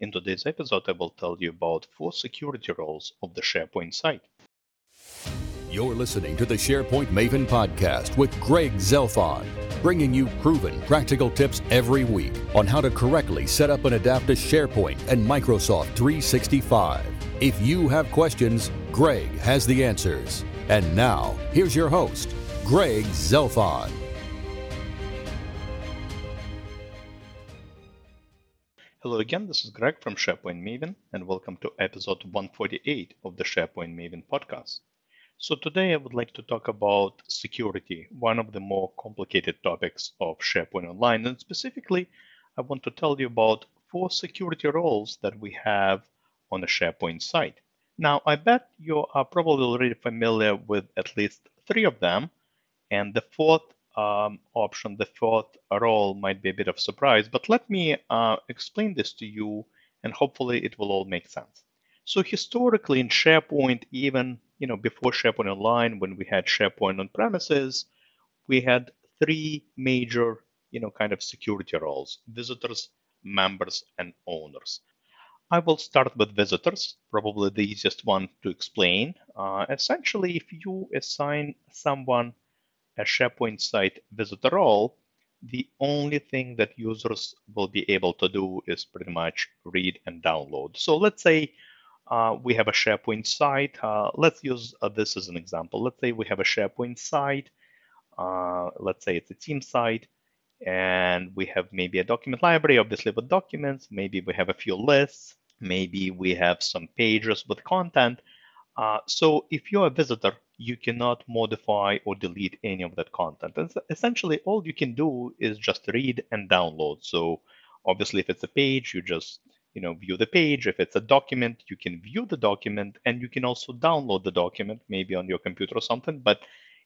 In today's episode, I will tell you about four security roles of the SharePoint site. You're listening to the SharePoint Maven podcast with Greg Zelfond, bringing you proven practical tips every week on how to correctly set up and adapt to SharePoint and Microsoft 365. If you have questions, Greg has the answers. And now, here's your host, Greg Zelfond. Hello again, this is Greg from SharePoint Maven, and welcome to episode 148 of the SharePoint Maven podcast. So, today I would like to talk about security, one of the more complicated topics of SharePoint Online. And specifically, I want to tell you about four security roles that we have on a SharePoint site. Now, I bet you are probably already familiar with at least three of them, and the fourth um, option, the fourth role might be a bit of surprise, but let me uh, explain this to you and hopefully it will all make sense. So historically in SharePoint, even you know before SharePoint Online, when we had SharePoint on premises, we had three major you know kind of security roles: visitors, members, and owners. I will start with visitors, probably the easiest one to explain. Uh, essentially, if you assign someone a SharePoint site visitor role, the only thing that users will be able to do is pretty much read and download. So let's say uh, we have a SharePoint site. Uh, let's use uh, this as an example. Let's say we have a SharePoint site. Uh, let's say it's a team site, and we have maybe a document library, obviously with documents. Maybe we have a few lists. Maybe we have some pages with content. Uh, so if you're a visitor, you cannot modify or delete any of that content. And essentially, all you can do is just read and download. So obviously, if it's a page, you just you know view the page. If it's a document, you can view the document, and you can also download the document, maybe on your computer or something. But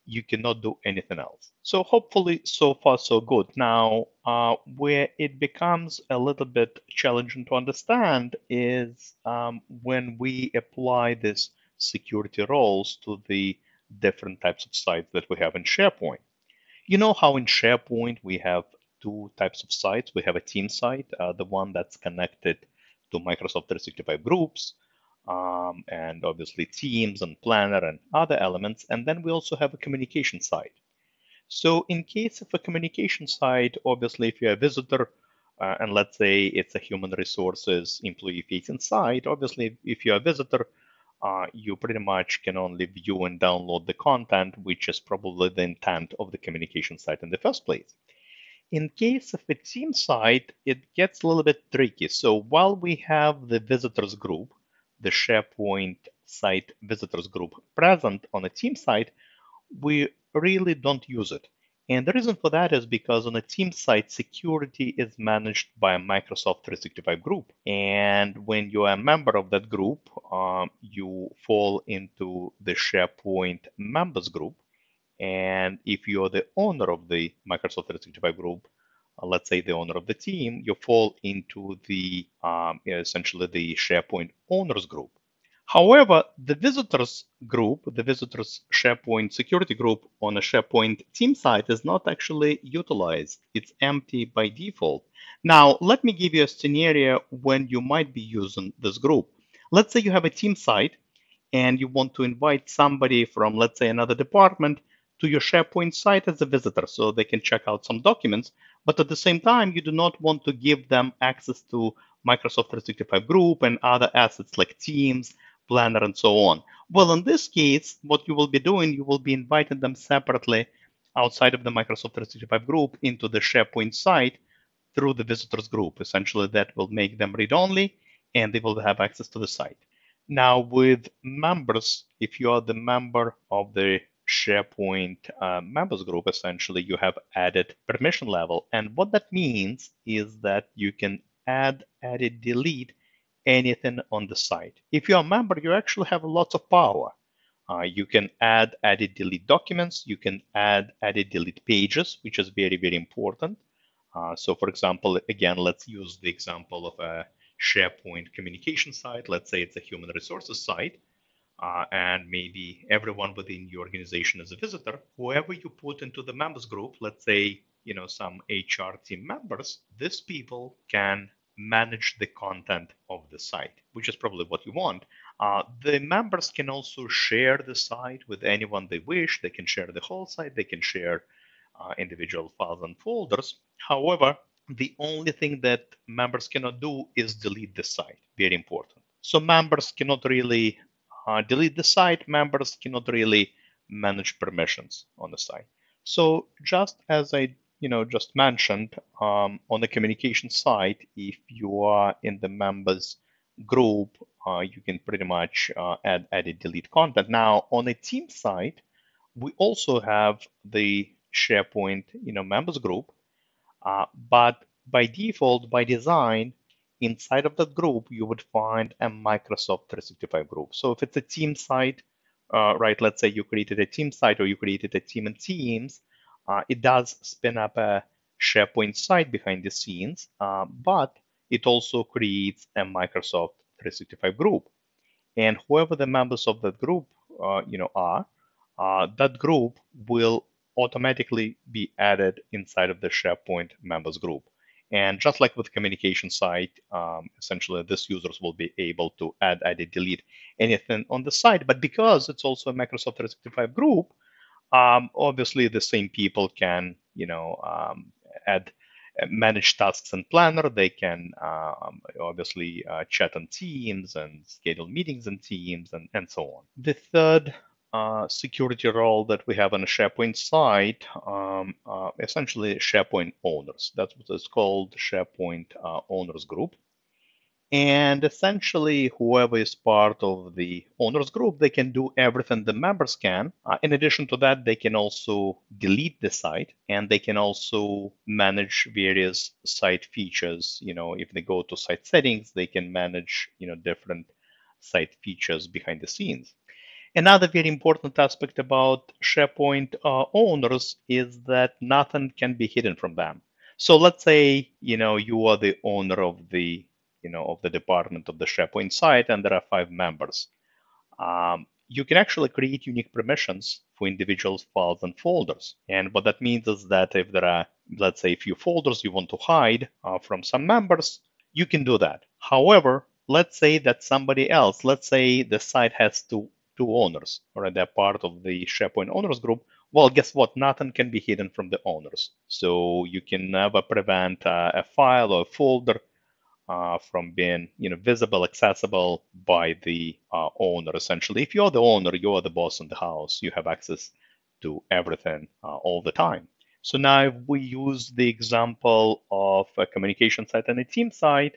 you cannot do anything else. So hopefully, so far so good. Now, uh, where it becomes a little bit challenging to understand is um, when we apply this security roles to the different types of sites that we have in SharePoint. You know how in SharePoint we have two types of sites. We have a team site, uh, the one that's connected to Microsoft 365 groups, um, and obviously Teams and Planner and other elements. And then we also have a communication site. So in case of a communication site, obviously if you're a visitor, uh, and let's say it's a human resources employee facing site, obviously if you're a visitor, uh, you pretty much can only view and download the content, which is probably the intent of the communication site in the first place. In case of a team site, it gets a little bit tricky. So while we have the visitors group, the SharePoint site visitors group present on a team site, we really don't use it. And the reason for that is because on a team site, security is managed by a Microsoft 365 group. And when you are a member of that group, um, you fall into the SharePoint members group. And if you're the owner of the Microsoft 365 group, uh, let's say the owner of the team, you fall into the um, essentially the SharePoint owners group. However, the visitors group, the visitors SharePoint security group on a SharePoint team site is not actually utilized. It's empty by default. Now, let me give you a scenario when you might be using this group. Let's say you have a team site and you want to invite somebody from, let's say, another department to your SharePoint site as a visitor so they can check out some documents. But at the same time, you do not want to give them access to Microsoft 365 Group and other assets like Teams, planner, and so on. Well, in this case, what you will be doing, you will be inviting them separately outside of the Microsoft 365 group into the SharePoint site through the visitors group. Essentially, that will make them read only and they will have access to the site. Now, with members, if you are the member of the SharePoint uh, members group, essentially, you have added permission level. And what that means is that you can add, edit, delete anything on the site. If you're a member, you actually have lots of power. Uh, you can add, edit, delete documents. You can add, edit, delete pages, which is very, very important. Uh, so for example, again, let's use the example of a SharePoint communication site. Let's say it's a human resources site. Uh, and maybe everyone within your organization is a visitor. Whoever you put into the members group, let's say, you know, some HR team members, these people can manage the content of the site, which is probably what you want. Uh, the members can also share the site with anyone they wish. They can share the whole site. They can share uh, individual files and folders. However, the only thing that members cannot do is delete the site. Very important. So members cannot really uh, delete the site. Members cannot really manage permissions on the site. So just as I you know just mentioned um, on the communication side, if you are in the members group, uh, you can pretty much uh, add, edit, delete content. Now on the team side, we also have the SharePoint you know members group, uh, but by default, by design, inside of that group, you would find a Microsoft 365 group. So if it's a team site, uh, right, let's say you created a team site or you created a team in Teams, uh, it does spin up a SharePoint site behind the scenes, uh, but it also creates a Microsoft 365 group. And whoever the members of that group, uh, you know, are, uh, that group will automatically be added inside of the SharePoint members group. And just like with communication site, um, essentially this users will be able to add, edit, delete anything on the site. But because it's also a Microsoft 365 group, um, obviously the same people can, you know, um, add, uh, manage tasks in Planner. They can um, obviously uh, chat on Teams and schedule meetings in Teams and, and so on. The third uh, security role that we have on a SharePoint site, um, uh, essentially SharePoint owners. That's what it's called, SharePoint uh, owners group. And essentially, whoever is part of the owners group, they can do everything the members can. Uh, in addition to that, they can also delete the site and they can also manage various site features. You know, if they go to site settings, they can manage, you know, different site features behind the scenes. Another very important aspect about SharePoint uh, owners is that nothing can be hidden from them. So let's say you know you are the owner of the you know of the department of the SharePoint site, and there are five members. Um, you can actually create unique permissions for individual files and folders. And what that means is that if there are, let's say, a few folders you want to hide uh, from some members, you can do that. However, let's say that somebody else, let's say the site has two two owners, or they're part of the SharePoint owners group, well, guess what? Nothing can be hidden from the owners. So you can never prevent uh, a file or a folder uh, from being, you know, visible, accessible by the uh, owner. Essentially, if you're the owner, you're the boss in the house. You have access to everything uh, all the time. So now, if we use the example of a communication site and a team site,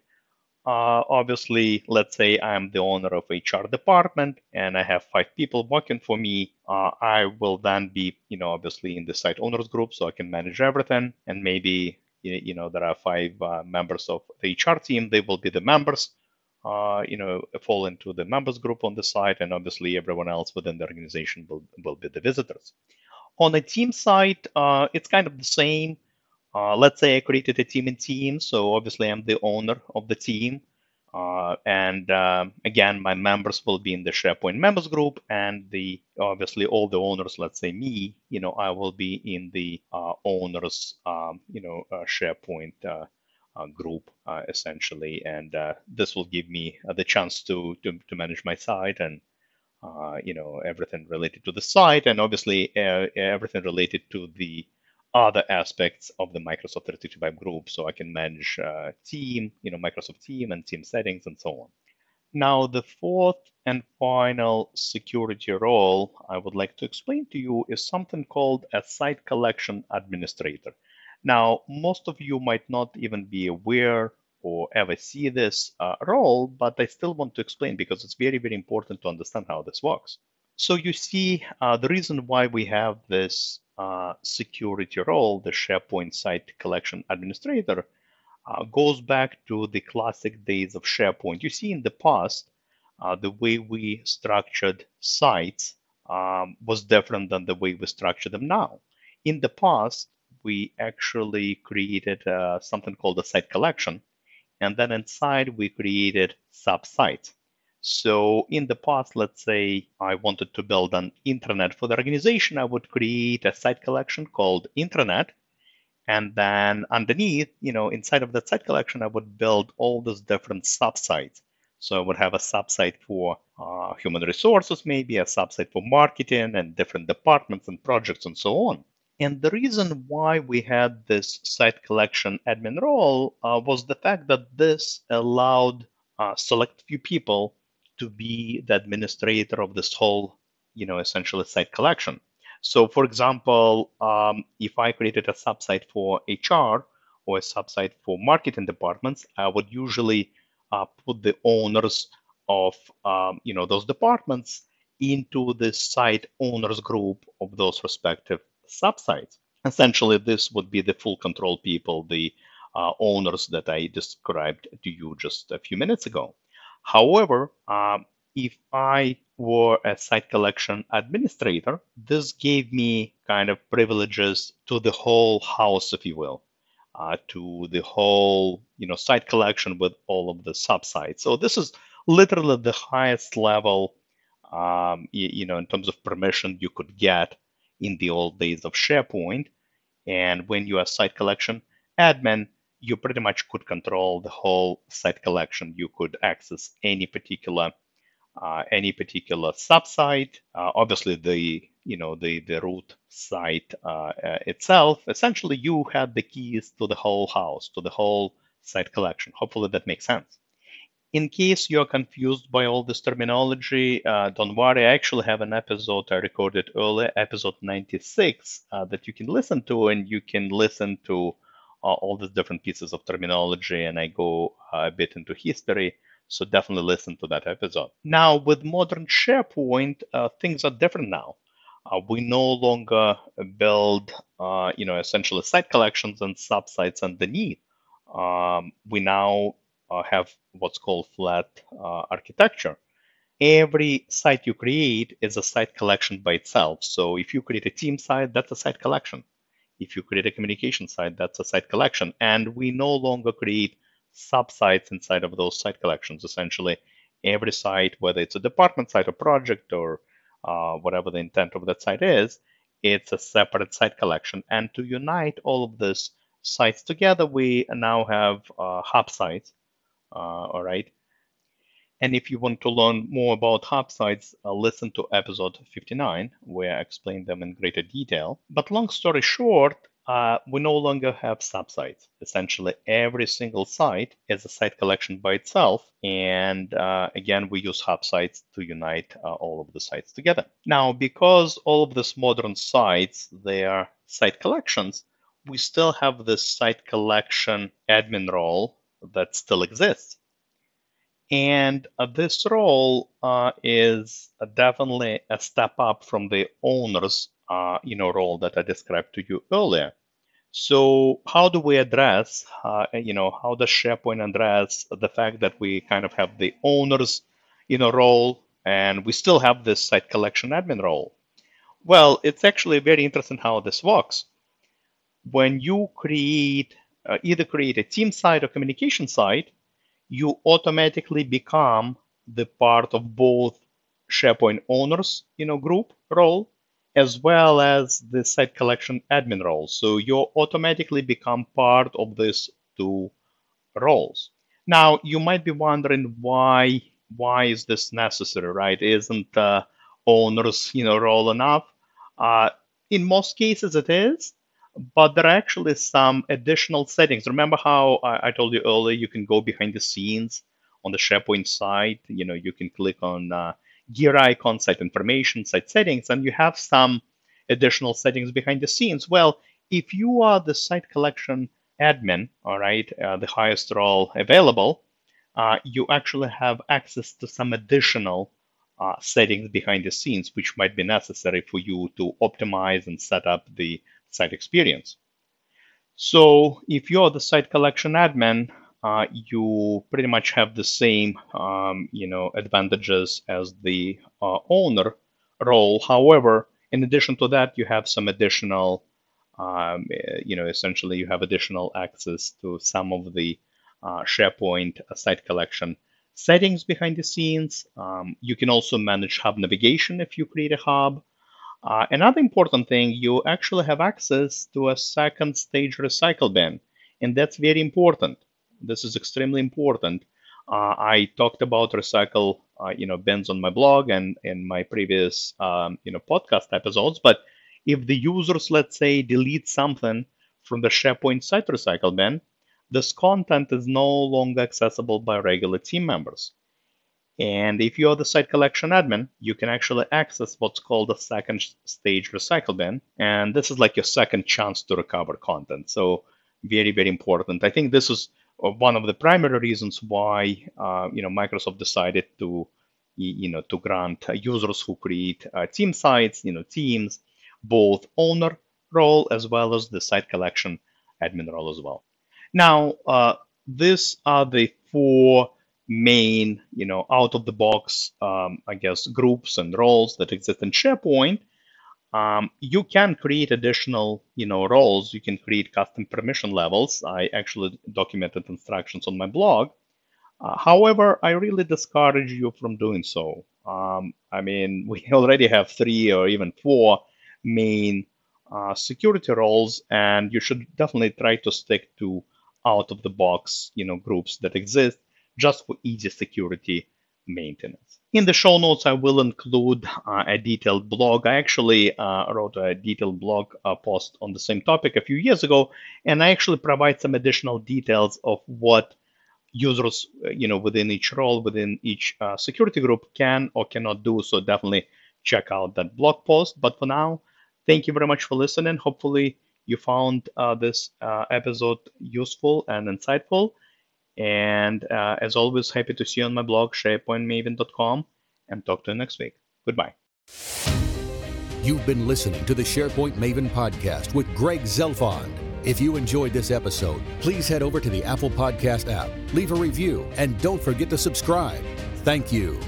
uh, obviously, let's say I'm the owner of HR department and I have five people working for me. Uh, I will then be, you know, obviously in the site owners group, so I can manage everything. And maybe, you know, there are five uh, members of the HR team. They will be the members, uh, you know, fall into the members group on the site, and obviously everyone else within the organization will will be the visitors. On the team side, uh, it's kind of the same. Let's say I created a team in Teams, so obviously I'm the owner of the team. Uh, and uh, again, my members will be in the SharePoint members group, and the obviously all the owners, let's say me, you know, I will be in the uh, owners, um, you know, uh, SharePoint uh, group essentially, and this will give me the chance to, to to manage my site and you know everything related to the site, and obviously everything related to the other aspects of the Microsoft 365 group. So I can manage uh, team, you know, Microsoft team and team settings and so on. Now, the fourth and final security role I would like to explain to you is something called a site collection administrator. Now, most of you might not even be aware or ever see this uh, role, but I still want to explain because it's very, very important to understand how this works. So you see, uh, the reason why we have this uh, security role, the SharePoint Site Collection Administrator, uh, goes back to the classic days of SharePoint. You see, in the past, uh, the way we structured sites um, was different than the way we structure them now. In the past, we actually created uh, something called a site collection, and then inside we created sub-sites. So in the past, let's say I wanted to build an intranet for the organization, I would create a site collection called intranet. And then underneath, you know, inside of that site collection, I would build all those different subsites. So I would have a subsite for uh, human resources, maybe a subsite for marketing and different departments and projects and so on. And the reason why we had this site collection admin role uh, was the fact that this allowed uh, select few people to be the administrator of this whole, you know, essentially site collection. So, for example, um, if I created a subsite for HR or a subsite for marketing departments, I would usually uh, put the owners of, um, you know, those departments into the site owners group of those respective subsites. Essentially, this would be the full control people, the uh, owners that I described to you just a few minutes ago. However, um, if I were a site collection administrator, this gave me kind of privileges to the whole house, if you will, uh, to the whole you know site collection with all of the subsites. So this is literally the highest level, um, you, you know, in terms of permission you could get in the old days of SharePoint. And when you are site collection admin, you pretty much could control the whole site collection. You could access any particular uh, any particular subsite. Uh, obviously, the you know the the root site uh, itself. Essentially, you had the keys to the whole house, to the whole site collection. Hopefully, that makes sense. In case you're confused by all this terminology, uh, don't worry. I actually have an episode I recorded earlier, episode 96, uh, that you can listen to, and you can listen to all these different pieces of terminology, and I go uh, a bit into history. So definitely listen to that episode. Now, with modern SharePoint, uh, things are different now. Uh, we no longer build, you know, essentially site collections and subsites underneath. Um, we now uh, have what's called flat uh, architecture. Every site you create is a site collection by itself. So if you create a team site, that's a site collection. If you create a communication site, that's a site collection. And we no longer create subsites inside of those site collections. Essentially, every site, whether it's a department site or project or uh, whatever the intent of that site is, it's a separate site collection. And to unite all of these sites together, we now have uh, hub sites uh, all right. And if you want to learn more about hub sites, uh, listen to episode 59, where I explain them in greater detail. But long story short, uh, we no longer have subsites. Essentially, every single site is a site collection by itself. And uh, again, we use hub sites to unite uh, all of the sites together. Now, because all of these modern sites, they are site collections, we still have this site collection admin role that still exists. And uh, this role uh, is definitely a step up from the owner's uh, you know, role that I described to you earlier. So how do we address, uh, you know, how does SharePoint address the fact that we kind of have the owner's, you know, role and we still have this site collection admin role? Well, it's actually very interesting how this works. When you create uh, either create a team site or communication site, you automatically become the part of both SharePoint owners, you know, group role, as well as the site collection admin role. So you automatically become part of these two roles. Now you might be wondering why why is this necessary, right? Isn't uh, owners, you know, role enough? Uh, in most cases, it is but there are actually some additional settings. Remember how I, I, told you earlier, you can go behind the scenes on the SharePoint site. You know, you can click on uh, gear icon, site information, site settings, and you have some additional settings behind the scenes. Well, if you are the site collection admin, all right, uh, the highest role available, uh, you actually have access to some additional uh, settings behind the scenes, which might be necessary for you to optimize and set up the site experience. So if you're the site collection admin, uh, you pretty much have the same um, you know advantages as the uh, owner role. However, in addition to that, you have some additional um, you know essentially you have additional access to some of the uh, SharePoint site collection settings behind the scenes. Um, you can also manage hub navigation if you create a hub. Uh, another important thing, you actually have access to a second stage recycle bin, and that's very important. This is extremely important. Uh, I talked about recycle, uh, you know, bins on my blog and in my previous, um, you know, podcast episodes. But if the users, let's say, delete something from the SharePoint site recycle bin, this content is no longer accessible by regular team members. And if you're the site collection admin, you can actually access what's called the second stage recycle bin. And this is like your second chance to recover content. So very, very important. I think this is uh, one of the primary reasons why uh, you know Microsoft decided to you know to grant users who create uh, team sites, you know teams, both owner role as well as the site collection admin role as well. Now, uh, these are the four main, you know, out of the box, um, I guess, groups and roles that exist in SharePoint. Um, you can create additional, you know, roles. You can create custom permission levels. I actually documented instructions on my blog. Uh, however, I really discourage you from doing so. Um, I mean, we already have three or even four main uh, security roles, and you should definitely try to stick to out of the box, you know, groups that exist just for easy security maintenance. In the show notes, I will include uh, a detailed blog. I actually uh, wrote a detailed blog uh, post on the same topic a few years ago, and I actually provide some additional details of what users, uh, you know, within each role, within each uh, security group can or cannot do. So definitely check out that blog post. But for now, thank you very much for listening. Hopefully, you found uh, this episode useful and insightful. And uh, as always, happy to see you on my blog, sharepointmaven.com, and talk to you next week. Goodbye. You've been listening to the SharePoint Maven podcast with Greg Zelfond. If you enjoyed this episode, please head over to the Apple Podcast app, leave a review, and don't forget to subscribe. Thank you.